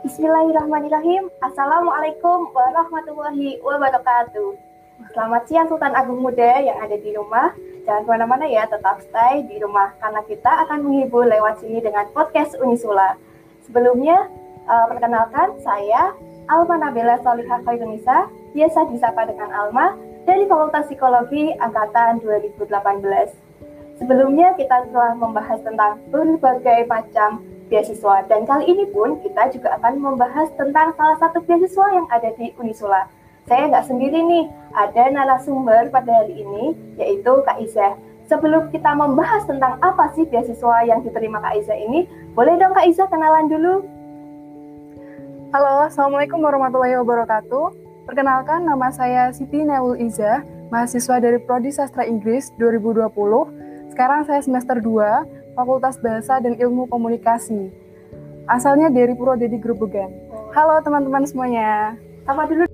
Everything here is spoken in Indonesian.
Bismillahirrahmanirrahim. Assalamualaikum warahmatullahi wabarakatuh. Selamat siang Sultan Agung Muda yang ada di rumah. Jangan ke mana-mana ya, tetap stay di rumah karena kita akan menghibur lewat sini dengan podcast Unisula. Sebelumnya, uh, perkenalkan saya Alma Nabila Solihah Khairunisa, biasa disapa dengan Alma, dari Fakultas Psikologi Angkatan 2018. Sebelumnya kita telah membahas tentang berbagai macam beasiswa. Dan kali ini pun kita juga akan membahas tentang salah satu beasiswa yang ada di Unisula. Saya nggak sendiri nih, ada narasumber pada hari ini, yaitu Kak Iza. Sebelum kita membahas tentang apa sih beasiswa yang diterima Kak Iza ini, boleh dong Kak Iza kenalan dulu? Halo, Assalamualaikum warahmatullahi wabarakatuh. Perkenalkan, nama saya Siti Neul Iza, mahasiswa dari Prodi Sastra Inggris 2020. Sekarang saya semester 2, Fakultas Bahasa dan Ilmu Komunikasi. Asalnya dari Purwodadi Grobogan. Halo teman-teman semuanya. Sama dulu